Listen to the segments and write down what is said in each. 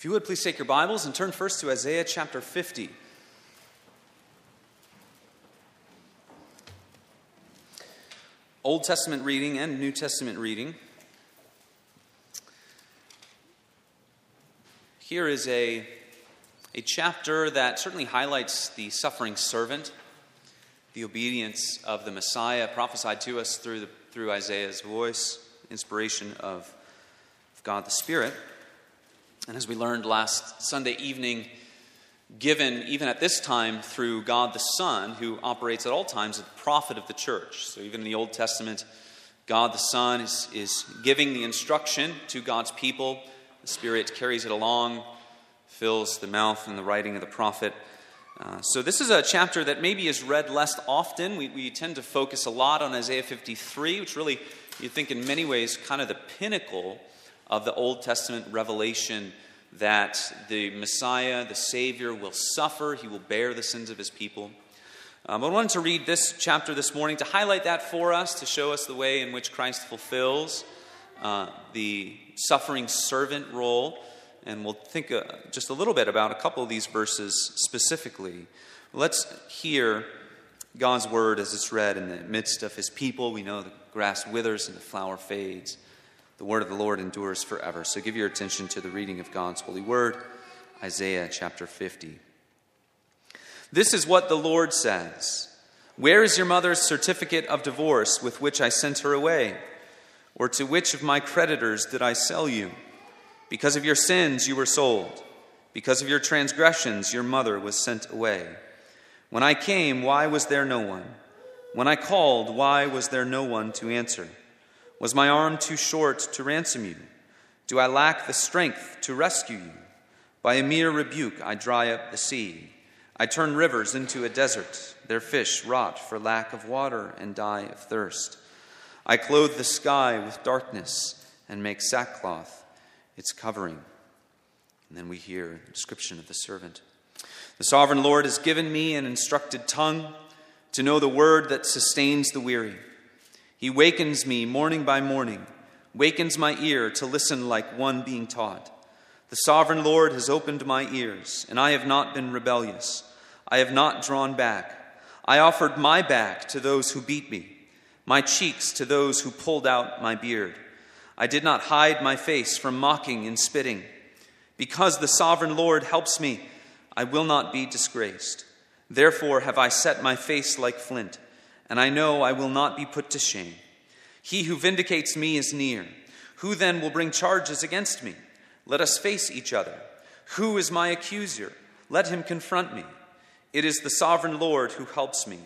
If you would please take your Bibles and turn first to Isaiah chapter 50. Old Testament reading and New Testament reading. Here is a, a chapter that certainly highlights the suffering servant, the obedience of the Messiah prophesied to us through, the, through Isaiah's voice, inspiration of, of God the Spirit. And as we learned last Sunday evening, given even at this time through God the Son, who operates at all times as the prophet of the church. So even in the Old Testament, God the Son is, is giving the instruction to God's people. The Spirit carries it along, fills the mouth and the writing of the prophet. Uh, so, this is a chapter that maybe is read less often. We, we tend to focus a lot on Isaiah 53, which really, you'd think, in many ways, kind of the pinnacle of the Old Testament revelation that the Messiah, the Savior, will suffer, he will bear the sins of his people. Um, I wanted to read this chapter this morning to highlight that for us, to show us the way in which Christ fulfills uh, the suffering servant role. And we'll think uh, just a little bit about a couple of these verses specifically. Let's hear God's word as it's read in the midst of his people. We know the grass withers and the flower fades. The word of the Lord endures forever. So give your attention to the reading of God's holy word, Isaiah chapter 50. This is what the Lord says Where is your mother's certificate of divorce with which I sent her away? Or to which of my creditors did I sell you? Because of your sins you were sold. Because of your transgressions your mother was sent away. When I came, why was there no one? When I called, why was there no one to answer? Was my arm too short to ransom you? Do I lack the strength to rescue you? By a mere rebuke, I dry up the sea. I turn rivers into a desert. Their fish rot for lack of water and die of thirst. I clothe the sky with darkness and make sackcloth its covering. And then we hear a description of the servant. The sovereign Lord has given me an instructed tongue to know the word that sustains the weary. He wakens me morning by morning, wakens my ear to listen like one being taught. The sovereign Lord has opened my ears, and I have not been rebellious. I have not drawn back. I offered my back to those who beat me, my cheeks to those who pulled out my beard. I did not hide my face from mocking and spitting. Because the sovereign Lord helps me, I will not be disgraced. Therefore have I set my face like flint and I know I will not be put to shame. He who vindicates me is near. Who then will bring charges against me? Let us face each other. Who is my accuser? Let him confront me. It is the sovereign Lord who helps me.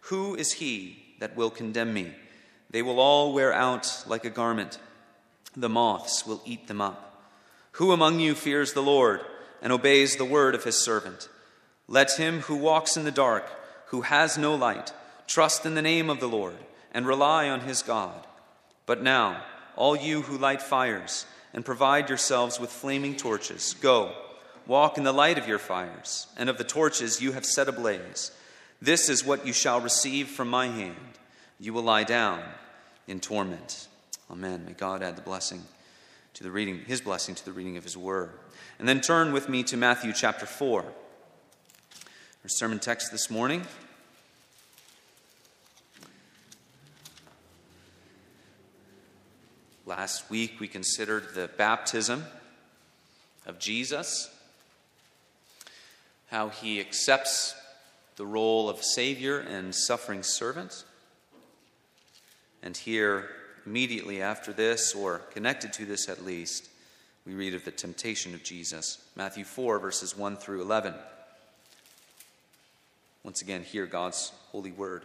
Who is he that will condemn me? They will all wear out like a garment. The moths will eat them up. Who among you fears the Lord and obeys the word of his servant? Let him who walks in the dark, who has no light, Trust in the name of the Lord and rely on his God. But now, all you who light fires and provide yourselves with flaming torches, go, walk in the light of your fires and of the torches you have set ablaze. This is what you shall receive from my hand. You will lie down in torment. Amen. May God add the blessing to the reading, his blessing to the reading of his word. And then turn with me to Matthew chapter 4. Our sermon text this morning Last week we considered the baptism of Jesus, how he accepts the role of Savior and suffering servant. And here, immediately after this, or connected to this at least, we read of the temptation of Jesus. Matthew 4, verses 1 through 11. Once again, hear God's holy word.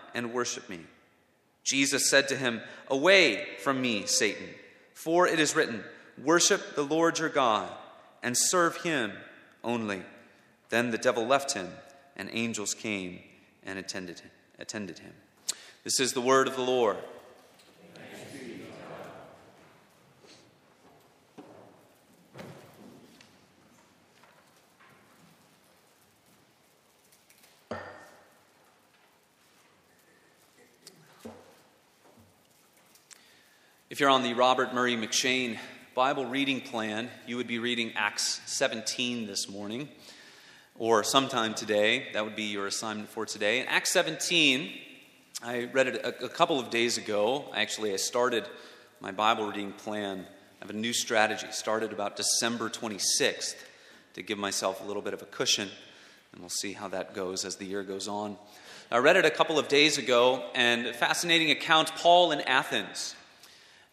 and worship me. Jesus said to him, Away from me, Satan, for it is written, Worship the Lord your God and serve him only. Then the devil left him, and angels came and attended, attended him. This is the word of the Lord. You're on the Robert Murray M'Cheyne Bible reading plan, you would be reading Acts 17 this morning, or sometime today. That would be your assignment for today. In Acts 17, I read it a, a couple of days ago. Actually, I started my Bible reading plan. I have a new strategy. Started about December 26th to give myself a little bit of a cushion, and we'll see how that goes as the year goes on. I read it a couple of days ago, and a fascinating account Paul in Athens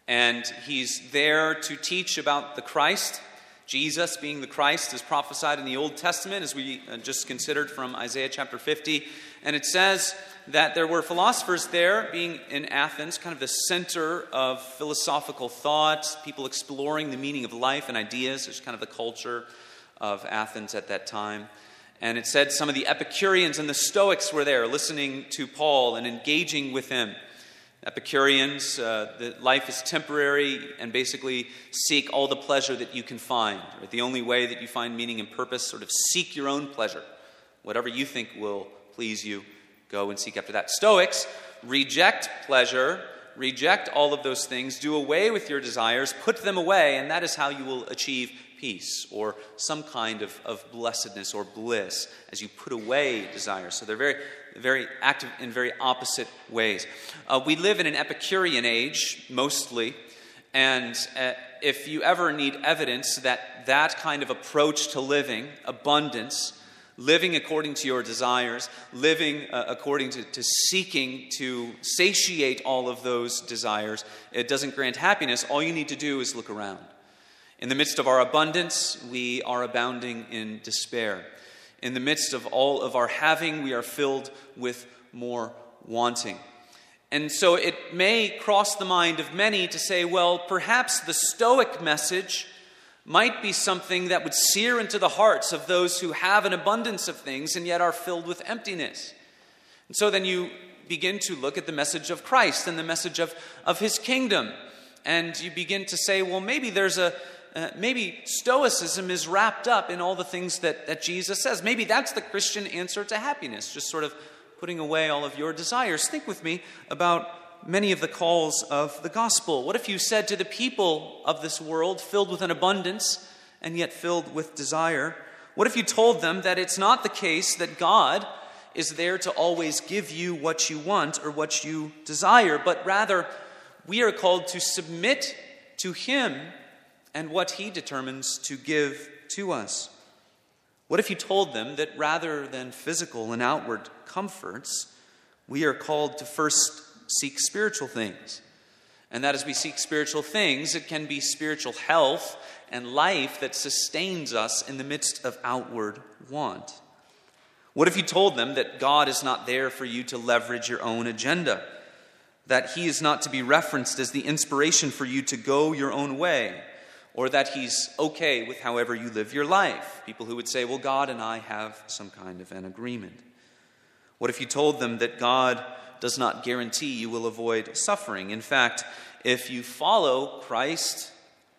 and he's there to teach about the Christ. Jesus being the Christ is prophesied in the Old Testament, as we uh, just considered from Isaiah chapter 50. And it says that there were philosophers there, being in Athens, kind of the center of philosophical thought, people exploring the meaning of life and ideas. It's kind of the culture of Athens at that time. And it said some of the Epicureans and the Stoics were there listening to Paul and engaging with him. Epicureans, uh, that life is temporary and basically seek all the pleasure that you can find. Right? The only way that you find meaning and purpose, sort of seek your own pleasure. Whatever you think will please you, go and seek after that. Stoics reject pleasure, reject all of those things, do away with your desires, put them away, and that is how you will achieve peace or some kind of, of blessedness or bliss as you put away desires. So they're very very active in very opposite ways. Uh, we live in an Epicurean age, mostly, and uh, if you ever need evidence that that kind of approach to living, abundance, living according to your desires, living uh, according to, to, seeking to satiate all of those desires, it doesn't grant happiness. All you need to do is look around. In the midst of our abundance, we are abounding in despair. In the midst of all of our having, we are filled with more wanting. And so it may cross the mind of many to say, well, perhaps the Stoic message might be something that would sear into the hearts of those who have an abundance of things and yet are filled with emptiness. And so then you begin to look at the message of Christ and the message of, of his kingdom. And you begin to say, well, maybe there's a, uh, maybe Stoicism is wrapped up in all the things that, that Jesus says. Maybe that's the Christian answer to happiness, just sort of putting away all of your desires. Think with me about many of the calls of the gospel. What if you said to the people of this world, filled with an abundance and yet filled with desire, what if you told them that it's not the case that God is there to always give you what you want or what you desire, but rather we are called to submit to Him and what He determines to give to us. What if you told them that rather than physical and outward comforts, we are called to first seek spiritual things? And that as we seek spiritual things, it can be spiritual health and life that sustains us in the midst of outward want. What if you told them that God is not there for you to leverage your own agenda? That He is not to be referenced as the inspiration for you to go your own way? Or that he's okay with however you live your life. People who would say, well, God and I have some kind of an agreement. What if you told them that God does not guarantee you will avoid suffering? In fact, if you follow Christ,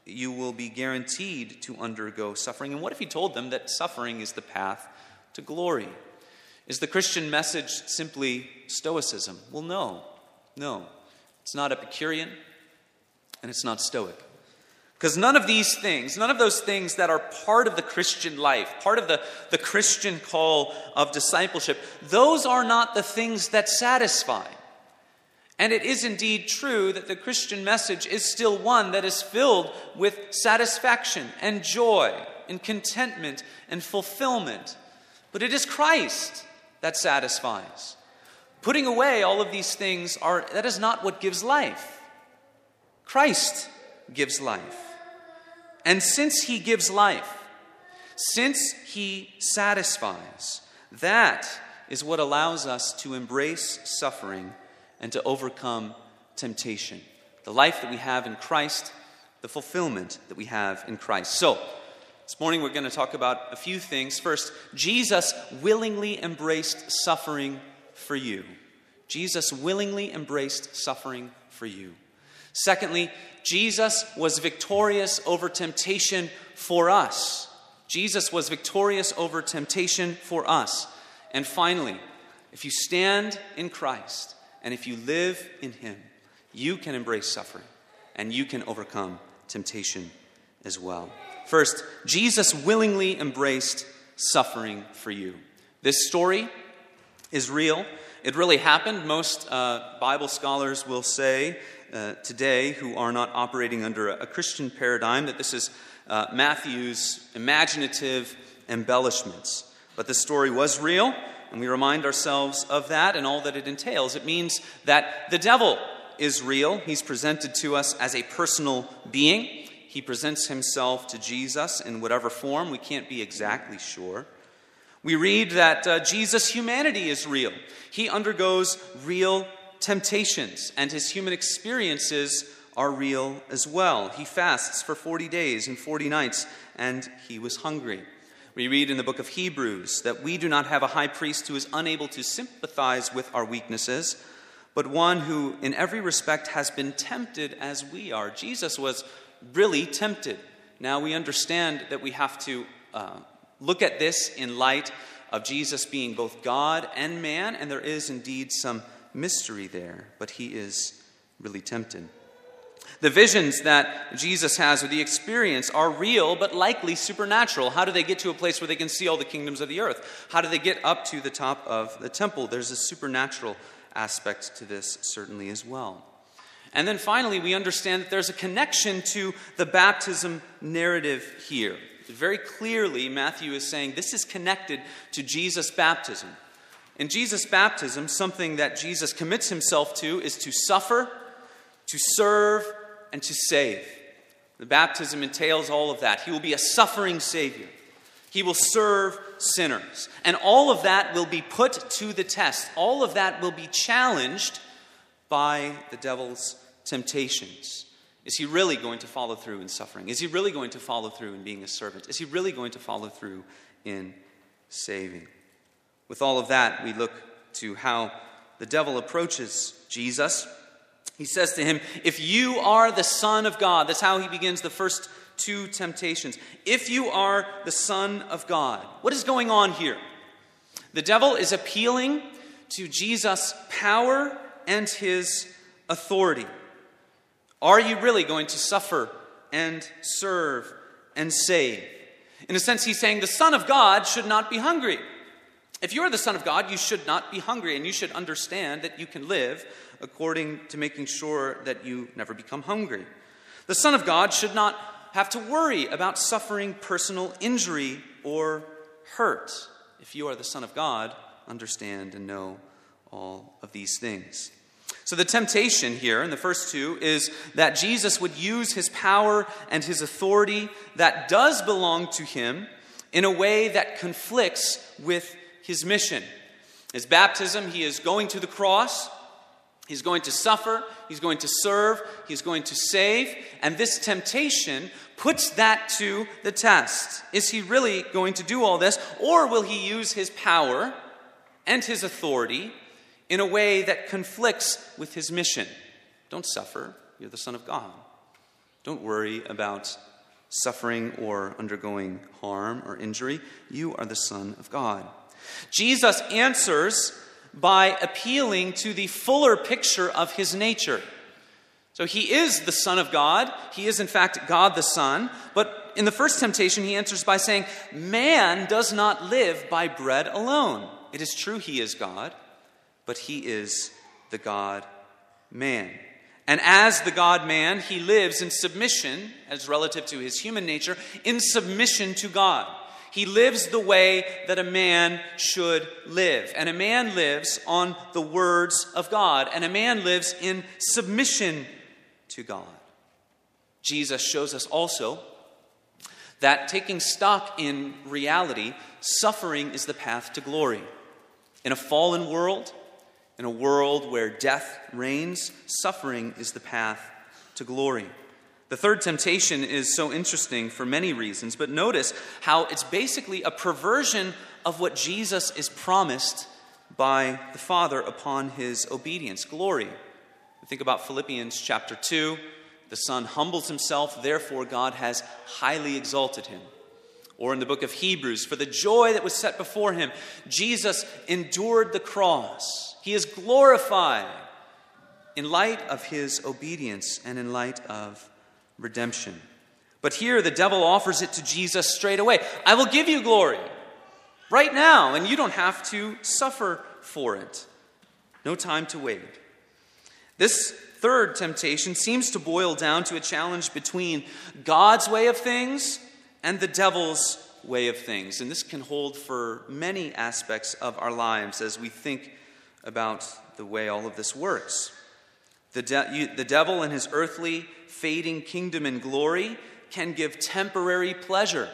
you will be guaranteed to undergo suffering. And what if you told them that suffering is the path to glory? Is the Christian message simply Stoicism? Well, no, no. It's not Epicurean and it's not Stoic. Because none of these things, none of those things that are part of the Christian life, part of the, the Christian call of discipleship, those are not the things that satisfy. And it is indeed true that the Christian message is still one that is filled with satisfaction and joy and contentment and fulfillment. But it is Christ that satisfies. Putting away all of these things are that is not what gives life. Christ gives life. And since he gives life, since he satisfies, that is what allows us to embrace suffering and to overcome temptation. The life that we have in Christ, the fulfillment that we have in Christ. So, this morning we're going to talk about a few things. First, Jesus willingly embraced suffering for you. Jesus willingly embraced suffering for you. Secondly, Jesus was victorious over temptation for us. Jesus was victorious over temptation for us. And finally, if you stand in Christ and if you live in Him, you can embrace suffering and you can overcome temptation as well. First, Jesus willingly embraced suffering for you. This story is real. It really happened. Most uh, Bible scholars will say uh, today, who are not operating under a, a Christian paradigm, that this is uh, Matthew's imaginative embellishments. But the story was real, and we remind ourselves of that and all that it entails. It means that the devil is real. He's presented to us as a personal being. He presents himself to Jesus in whatever form, we can't be exactly sure. We read that uh, Jesus' humanity is real. He undergoes real temptations, and his human experiences are real as well. He fasts for 40 days and 40 nights, and he was hungry. We read in the book of Hebrews that we do not have a high priest who is unable to sympathize with our weaknesses, but one who, in every respect, has been tempted as we are. Jesus was really tempted. Now we understand that we have to uh, look at this in light of Jesus being both God and man, and there is indeed some mystery there, but he is really tempted. The visions that Jesus has or the experience are real but likely supernatural. How do they get to a place where they can see all the kingdoms of the earth? How do they get up to the top of the temple? There's a supernatural aspect to this, certainly, as well. And then finally, we understand that there's a connection to the baptism narrative here. Very clearly, Matthew is saying this is connected to Jesus' baptism. In Jesus' baptism, something that Jesus commits himself to is to suffer, to serve, and to save. The baptism entails all of that. He will be a suffering Savior. He will serve sinners. And all of that will be put to the test. All of that will be challenged by the devil's temptations. Is he really going to follow through in suffering? Is he really going to follow through in being a servant? Is he really going to follow through in saving? With all of that, we look to how the devil approaches Jesus. He says to him, If you are the Son of God, that's how he begins the first two temptations. If you are the Son of God, what is going on here? The devil is appealing to Jesus' power and his authority. Are you really going to suffer and serve and save? In a sense, he's saying the Son of God should not be hungry. If you are the Son of God, you should not be hungry, and you should understand that you can live according to making sure that you never become hungry. The Son of God should not have to worry about suffering personal injury or hurt. If you are the Son of God, understand and know all of these things. So, the temptation here in the first two is that Jesus would use his power and his authority that does belong to him in a way that conflicts with his mission. His baptism, he is going to the cross, he's going to suffer, he's going to serve, he's going to save, and this temptation puts that to the test. Is he really going to do all this, or will he use his power and his authority in a way that conflicts with his mission? Don't suffer, you're the Son of God. Don't worry about suffering or undergoing harm or injury. You are the Son of God. Jesus answers by appealing to the fuller picture of his nature. So he is the Son of God. He is, in fact, God the Son. But in the first temptation, he answers by saying, Man does not live by bread alone. It is true he is God, but he is the God man. And as the God man, he lives in submission, as relative to his human nature, in submission to God. He lives the way that a man should live. And a man lives on the words of God. And a man lives in submission to God. Jesus shows us also that taking stock in reality, suffering is the path to glory. In a fallen world, in a world where death reigns, suffering is the path to glory. The third temptation is so interesting for many reasons, but notice how it's basically a perversion of what Jesus is promised by the Father upon his obedience glory. Think about Philippians chapter 2. The Son humbles himself, therefore, God has highly exalted him. Or in the book of Hebrews, for the joy that was set before him, Jesus endured the cross. He is glorified in light of his obedience and in light of redemption. But here the devil offers it to Jesus straight away I will give you glory right now, and you don't have to suffer for it. No time to wait. This third temptation seems to boil down to a challenge between God's way of things and the devil's way of things. And this can hold for many aspects of our lives as we think about the way all of this works. The, de- you, the devil and his earthly, fading kingdom and glory can give temporary pleasure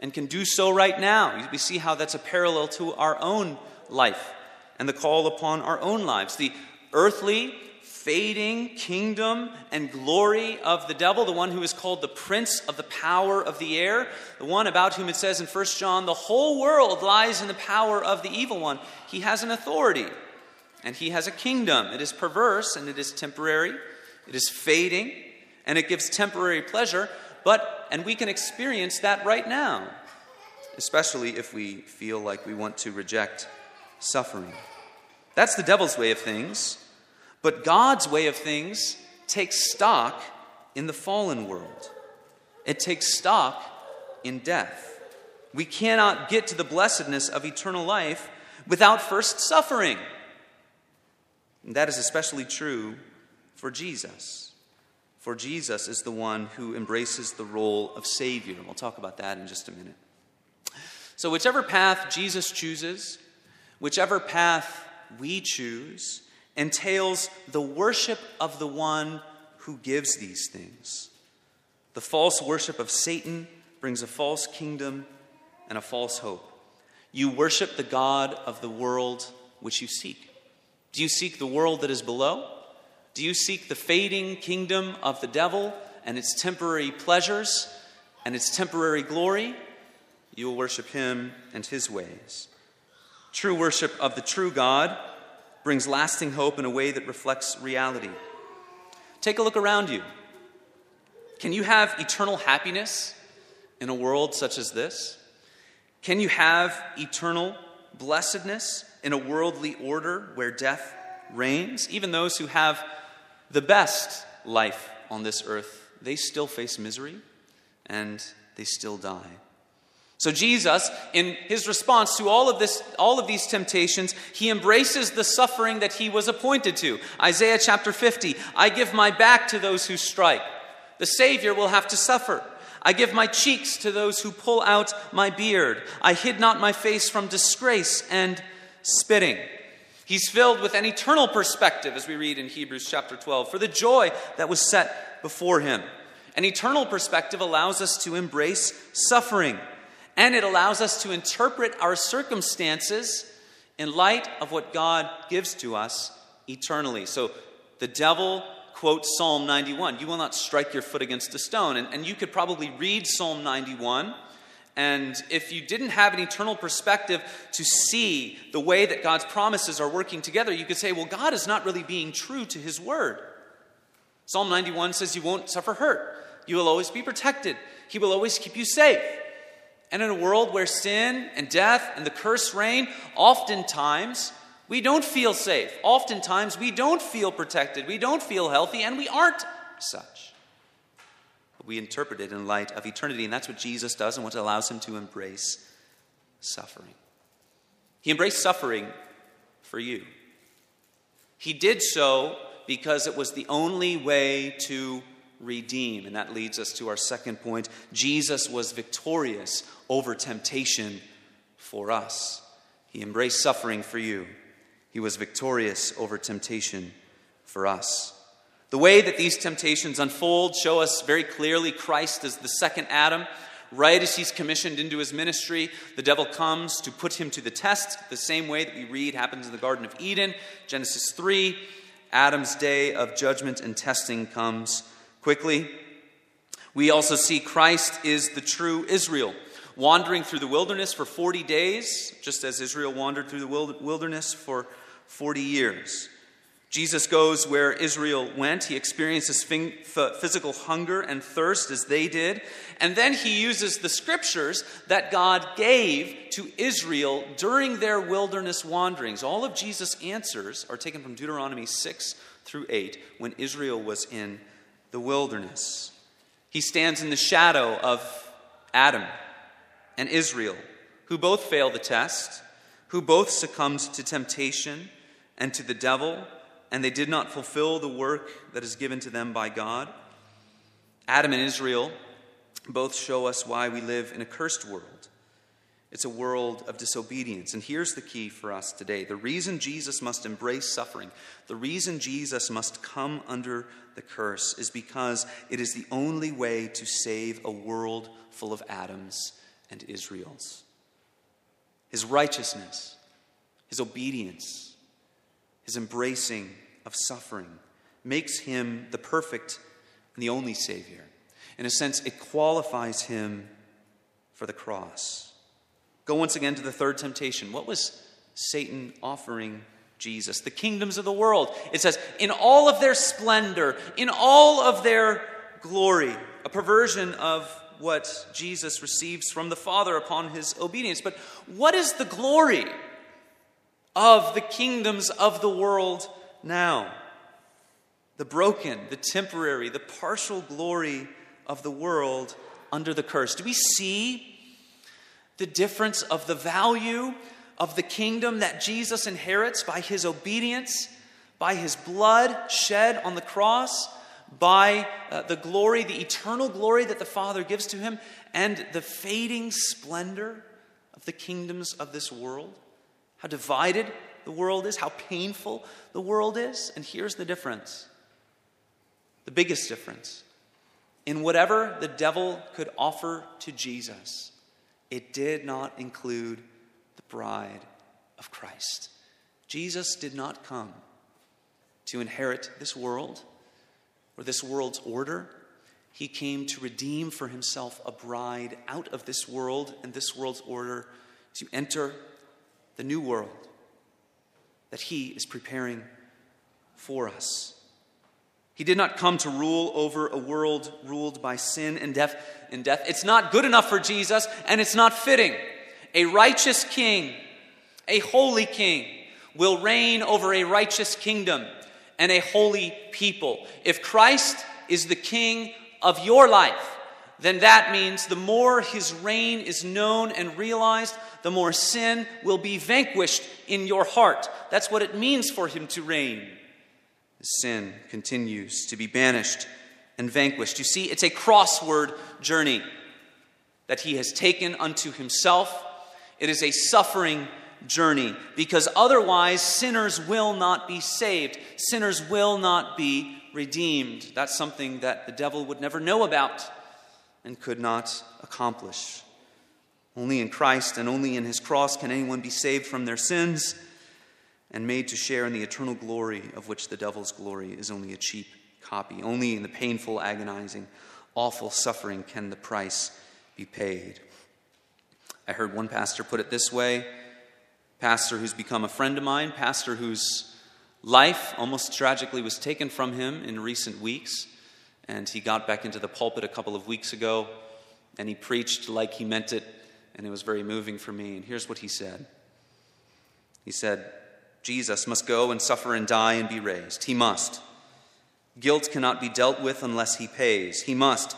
and can do so right now. We see how that's a parallel to our own life and the call upon our own lives. The earthly, fading kingdom and glory of the devil, the one who is called the prince of the power of the air, the one about whom it says in 1 John, the whole world lies in the power of the evil one. He has an authority and he has a kingdom. It is perverse and it is temporary, it is fading, and it gives temporary pleasure, but, and we can experience that right now, especially if we feel like we want to reject suffering. That's the devil's way of things, but God's way of things takes stock in the fallen world, it takes stock in death. We cannot get to the blessedness of eternal life without first suffering. And that is especially true for Jesus. For Jesus is the one who embraces the role of Savior. And we'll talk about that in just a minute. So, whichever path Jesus chooses, whichever path we choose, entails the worship of the one who gives these things. The false worship of Satan brings a false kingdom and a false hope. You worship the God of the world which you seek. Do you seek the world that is below? Do you seek the fading kingdom of the devil and its temporary pleasures and its temporary glory? You will worship him and his ways. True worship of the true God brings lasting hope in a way that reflects reality. Take a look around you. Can you have eternal happiness in a world such as this? Can you have eternal blessedness in a worldly order where death reigns, even those who have the best life on this earth, they still face misery and they still die. So Jesus, in his response to all of this, all of these temptations, he embraces the suffering that he was appointed to. Isaiah chapter 50, I give my back to those who strike. The Savior will have to suffer. I give my cheeks to those who pull out my beard. I hid not my face from disgrace and spitting. He's filled with an eternal perspective, as we read in Hebrews chapter 12, for the joy that was set before him. An eternal perspective allows us to embrace suffering, and it allows us to interpret our circumstances in light of what God gives to us eternally. So the devil quotes Psalm 91 You will not strike your foot against a stone. And, and you could probably read Psalm 91. And if you didn't have an eternal perspective to see the way that God's promises are working together, you could say, well, God is not really being true to his word. Psalm 91 says you won't suffer hurt, you will always be protected, he will always keep you safe. And in a world where sin and death and the curse reign, oftentimes we don't feel safe. Oftentimes, we don't feel protected. We don't feel healthy, and we aren't such. We interpret it in light of eternity, and that's what Jesus does and what allows him to embrace suffering. He embraced suffering for you. He did so because it was the only way to redeem. And that leads us to our second point Jesus was victorious over temptation for us. He embraced suffering for you, He was victorious over temptation for us. The way that these temptations unfold show us very clearly Christ as the second Adam. Right as he's commissioned into his ministry, the devil comes to put him to the test, the same way that we read happens in the Garden of Eden, Genesis 3. Adam's day of judgment and testing comes quickly. We also see Christ is the true Israel, wandering through the wilderness for 40 days, just as Israel wandered through the wilderness for 40 years. Jesus goes where Israel went. He experiences physical hunger and thirst as they did. And then he uses the scriptures that God gave to Israel during their wilderness wanderings. All of Jesus' answers are taken from Deuteronomy 6 through 8 when Israel was in the wilderness. He stands in the shadow of Adam and Israel, who both fail the test, who both succumbed to temptation and to the devil and they did not fulfill the work that is given to them by God. Adam and Israel both show us why we live in a cursed world. It's a world of disobedience. And here's the key for us today the reason Jesus must embrace suffering, the reason Jesus must come under the curse, is because it is the only way to save a world full of Adams and Israels. His righteousness, his obedience, his embracing of suffering makes him the perfect and the only Savior. In a sense, it qualifies him for the cross. Go once again to the third temptation. What was Satan offering Jesus? The kingdoms of the world. It says, in all of their splendor, in all of their glory, a perversion of what Jesus receives from the Father upon his obedience. But what is the glory of the kingdoms of the world now. The broken, the temporary, the partial glory of the world under the curse. Do we see the difference of the value of the kingdom that Jesus inherits by his obedience, by his blood shed on the cross, by uh, the glory, the eternal glory that the Father gives to him, and the fading splendor of the kingdoms of this world? How divided the world is, how painful the world is. And here's the difference the biggest difference. In whatever the devil could offer to Jesus, it did not include the bride of Christ. Jesus did not come to inherit this world or this world's order. He came to redeem for himself a bride out of this world and this world's order to enter the new world that He is preparing for us. He did not come to rule over a world ruled by sin and death. And death. It's not good enough for Jesus, and it's not fitting. A righteous king, a holy king, will reign over a righteous kingdom and a holy people. If Christ is the king of your life, then that means the more his reign is known and realized, the more sin will be vanquished in your heart. That's what it means for him to reign. Sin continues to be banished and vanquished. You see, it's a crossword journey that he has taken unto himself. It is a suffering journey because otherwise sinners will not be saved, sinners will not be redeemed. That's something that the devil would never know about and could not accomplish. Only in Christ and only in his cross can anyone be saved from their sins and made to share in the eternal glory of which the devil's glory is only a cheap copy. Only in the painful, agonizing, awful suffering can the price be paid. I heard one pastor put it this way pastor who's become a friend of mine, pastor whose life almost tragically was taken from him in recent weeks. And he got back into the pulpit a couple of weeks ago and he preached like he meant it, and it was very moving for me. And here's what he said He said, Jesus must go and suffer and die and be raised. He must. Guilt cannot be dealt with unless he pays. He must.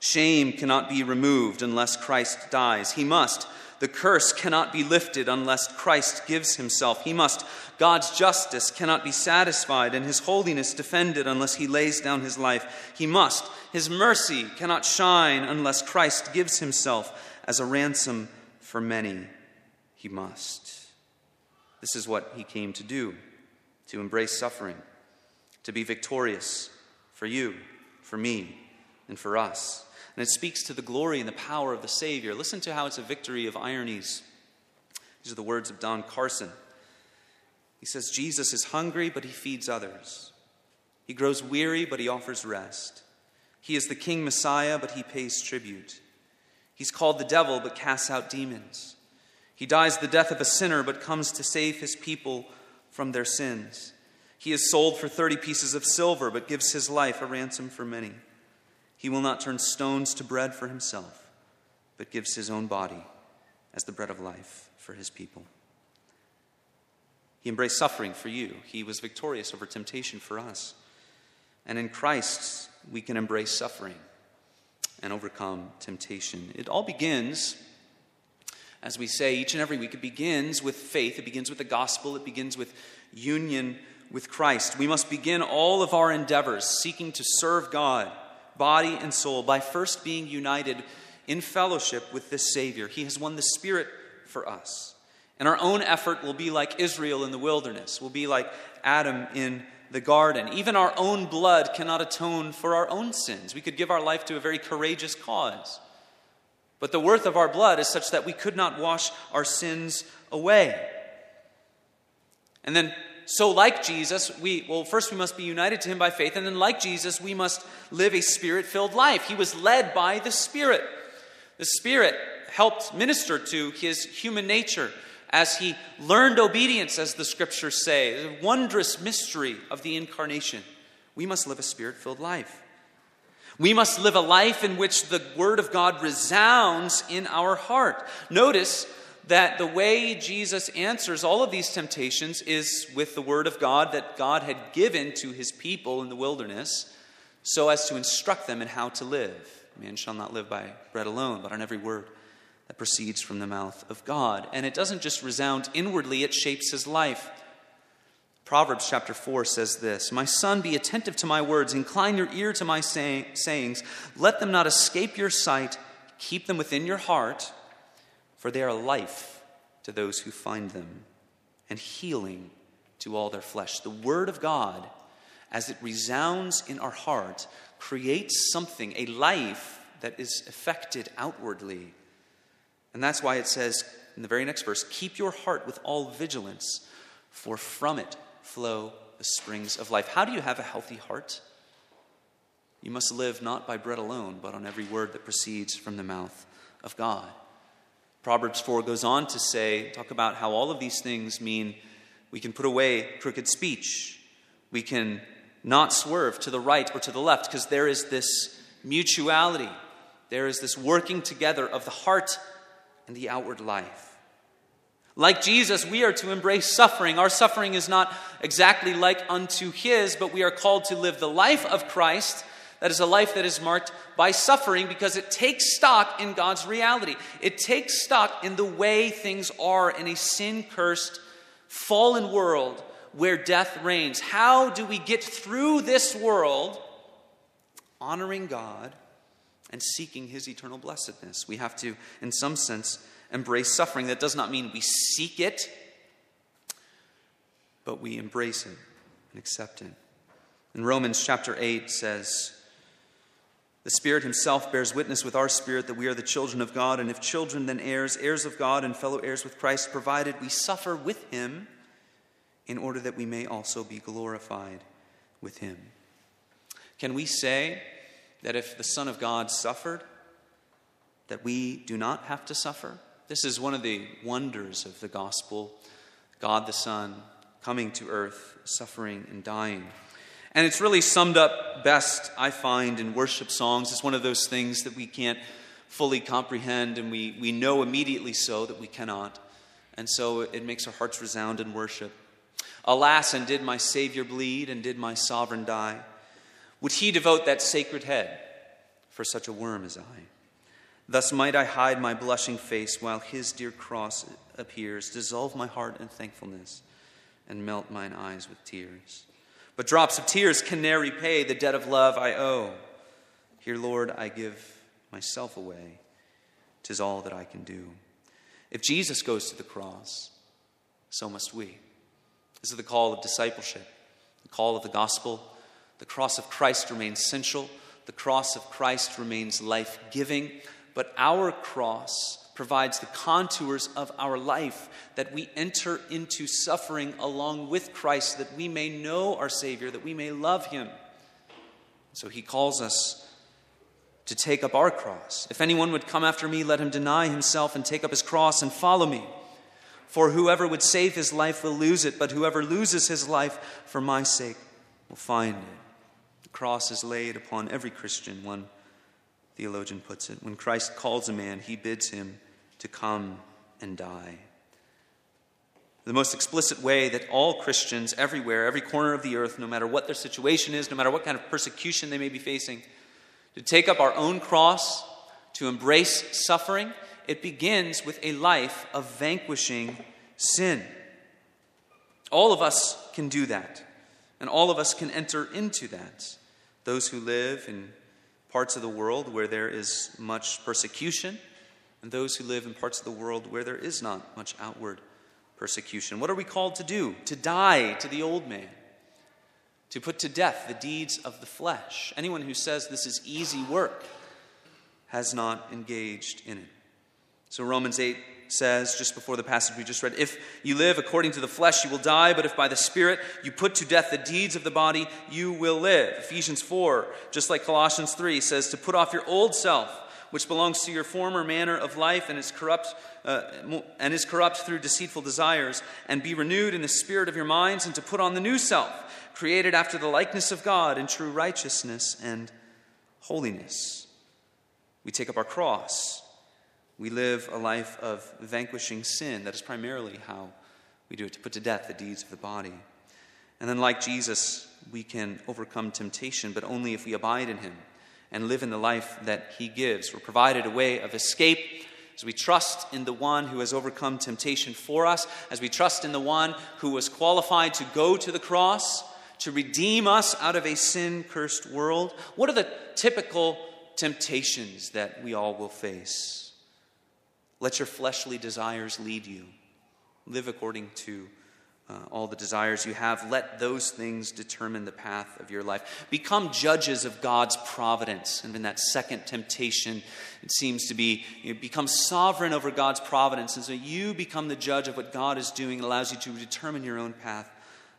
Shame cannot be removed unless Christ dies. He must. The curse cannot be lifted unless Christ gives himself. He must. God's justice cannot be satisfied and his holiness defended unless he lays down his life. He must. His mercy cannot shine unless Christ gives himself as a ransom for many. He must. This is what he came to do to embrace suffering, to be victorious for you, for me, and for us. And it speaks to the glory and the power of the Savior. Listen to how it's a victory of ironies. These are the words of Don Carson. He says, Jesus is hungry, but he feeds others. He grows weary, but he offers rest. He is the King Messiah, but he pays tribute. He's called the devil, but casts out demons. He dies the death of a sinner, but comes to save his people from their sins. He is sold for 30 pieces of silver, but gives his life a ransom for many. He will not turn stones to bread for himself, but gives his own body as the bread of life for his people. He embraced suffering for you. He was victorious over temptation for us. And in Christ, we can embrace suffering and overcome temptation. It all begins, as we say each and every week, it begins with faith, it begins with the gospel, it begins with union with Christ. We must begin all of our endeavors seeking to serve God body and soul, by first being united in fellowship with this Savior. He has won the Spirit for us. And our own effort will be like Israel in the wilderness, will be like Adam in the garden. Even our own blood cannot atone for our own sins. We could give our life to a very courageous cause. But the worth of our blood is such that we could not wash our sins away. And then so, like Jesus, we, well, first we must be united to him by faith, and then, like Jesus, we must live a spirit filled life. He was led by the Spirit. The Spirit helped minister to his human nature as he learned obedience, as the scriptures say. The wondrous mystery of the incarnation. We must live a spirit filled life. We must live a life in which the Word of God resounds in our heart. Notice that the way Jesus answers all of these temptations is with the Word of God that God had given to his people in the wilderness so as to instruct them in how to live. Man shall not live by bread alone, but on every word that proceeds from the mouth of God. And it doesn't just resound inwardly, it shapes his life. Proverbs chapter 4 says this My son, be attentive to my words, incline your ear to my say- sayings, let them not escape your sight, keep them within your heart for they are life to those who find them and healing to all their flesh. The Word of God, as it resounds in our heart, creates something, a life that is affected outwardly. And that's why it says in the very next verse keep your heart with all vigilance, for from it flow the springs of life. How do you have a healthy heart? You must live not by bread alone, but on every word that proceeds from the mouth of God. Proverbs 4 goes on to say, talk about how all of these things mean we can put away crooked speech. We can not swerve to the right or to the left because there is this mutuality. There is this working together of the heart and the outward life. Like Jesus, we are to embrace suffering. Our suffering is not exactly like unto his, but we are called to live the life of Christ that is a life that is marked by suffering because it takes stock in God's reality. It takes stock in the way things are in a sin cursed, fallen world where death reigns. How do we get through this world honoring God and seeking His eternal blessedness? We have to, in some sense, embrace suffering. That does not mean we seek it, but we embrace it and accept it. In Romans chapter 8 says, the Spirit Himself bears witness with our spirit that we are the children of God, and if children, then heirs, heirs of God, and fellow heirs with Christ, provided we suffer with Him in order that we may also be glorified with Him. Can we say that if the Son of God suffered, that we do not have to suffer? This is one of the wonders of the gospel God the Son coming to earth, suffering, and dying. And it's really summed up best, I find, in worship songs. It's one of those things that we can't fully comprehend, and we, we know immediately so that we cannot. And so it makes our hearts resound in worship. Alas, and did my Savior bleed, and did my sovereign die? Would he devote that sacred head for such a worm as I? Thus might I hide my blushing face while his dear cross appears, dissolve my heart in thankfulness, and melt mine eyes with tears. But drops of tears can ne'er repay the debt of love I owe. Here, Lord, I give myself away. Tis all that I can do. If Jesus goes to the cross, so must we. This is the call of discipleship, the call of the gospel. The cross of Christ remains central, the cross of Christ remains life giving, but our cross provides the contours of our life that we enter into suffering along with Christ, that we may know our Savior, that we may love Him. So He calls us to take up our cross. If anyone would come after me, let him deny himself and take up his cross and follow me. For whoever would save his life will lose it, but whoever loses his life for my sake will find it. The cross is laid upon every Christian, one theologian puts it. When Christ calls a man, he bids him to come and die. The most explicit way that all Christians everywhere, every corner of the earth, no matter what their situation is, no matter what kind of persecution they may be facing, to take up our own cross, to embrace suffering, it begins with a life of vanquishing sin. All of us can do that, and all of us can enter into that. Those who live in parts of the world where there is much persecution, and those who live in parts of the world where there is not much outward persecution. What are we called to do? To die to the old man, to put to death the deeds of the flesh. Anyone who says this is easy work has not engaged in it. So Romans 8 says, just before the passage we just read, if you live according to the flesh, you will die, but if by the Spirit you put to death the deeds of the body, you will live. Ephesians 4, just like Colossians 3, says to put off your old self, which belongs to your former manner of life and is corrupt, uh, and is corrupt through deceitful desires, and be renewed in the spirit of your minds, and to put on the new self, created after the likeness of God in true righteousness and holiness. We take up our cross we live a life of vanquishing sin. That is primarily how we do it, to put to death the deeds of the body. And then, like Jesus, we can overcome temptation, but only if we abide in Him and live in the life that He gives. We're provided a way of escape as we trust in the one who has overcome temptation for us, as we trust in the one who was qualified to go to the cross to redeem us out of a sin cursed world. What are the typical temptations that we all will face? Let your fleshly desires lead you. Live according to uh, all the desires you have. Let those things determine the path of your life. Become judges of God's providence. And in that second temptation, it seems to be you know, become sovereign over God's providence. And so you become the judge of what God is doing. It allows you to determine your own path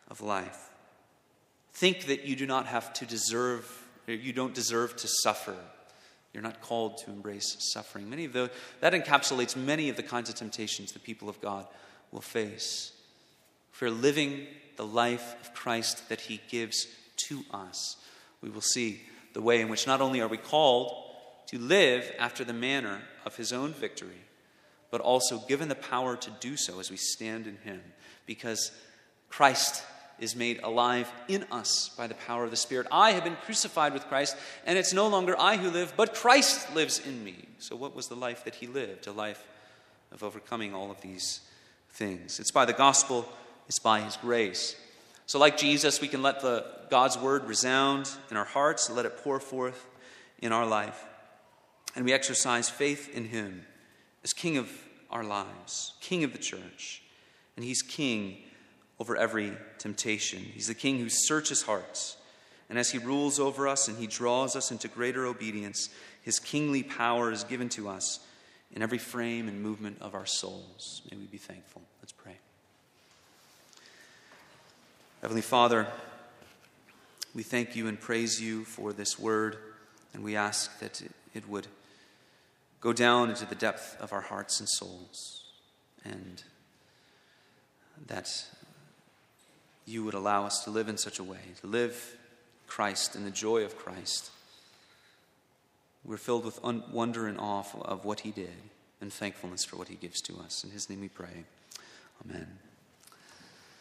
of life. Think that you do not have to deserve, you don't deserve to suffer. You're not called to embrace suffering. Many of those, that encapsulates many of the kinds of temptations the people of God will face. We're living the life of Christ that He gives to us, we will see the way in which not only are we called to live after the manner of His own victory, but also given the power to do so as we stand in Him, because Christ is made alive in us by the power of the Spirit. I have been crucified with Christ, and it's no longer I who live, but Christ lives in me. So, what was the life that he lived? A life of overcoming all of these things. It's by the gospel, it's by his grace. So, like Jesus, we can let the, God's word resound in our hearts, let it pour forth in our life. And we exercise faith in him as king of our lives, king of the church. And he's king over every temptation. He's the king who searches hearts. And as he rules over us and he draws us into greater obedience, his kingly power is given to us in every frame and movement of our souls. May we be thankful. Let's pray. Heavenly Father, we thank you and praise you for this word, and we ask that it would go down into the depth of our hearts and souls, and that you would allow us to live in such a way, to live Christ in the joy of Christ. We're filled with un- wonder and awe of what he did and thankfulness for what he gives to us. In his name we pray. Amen.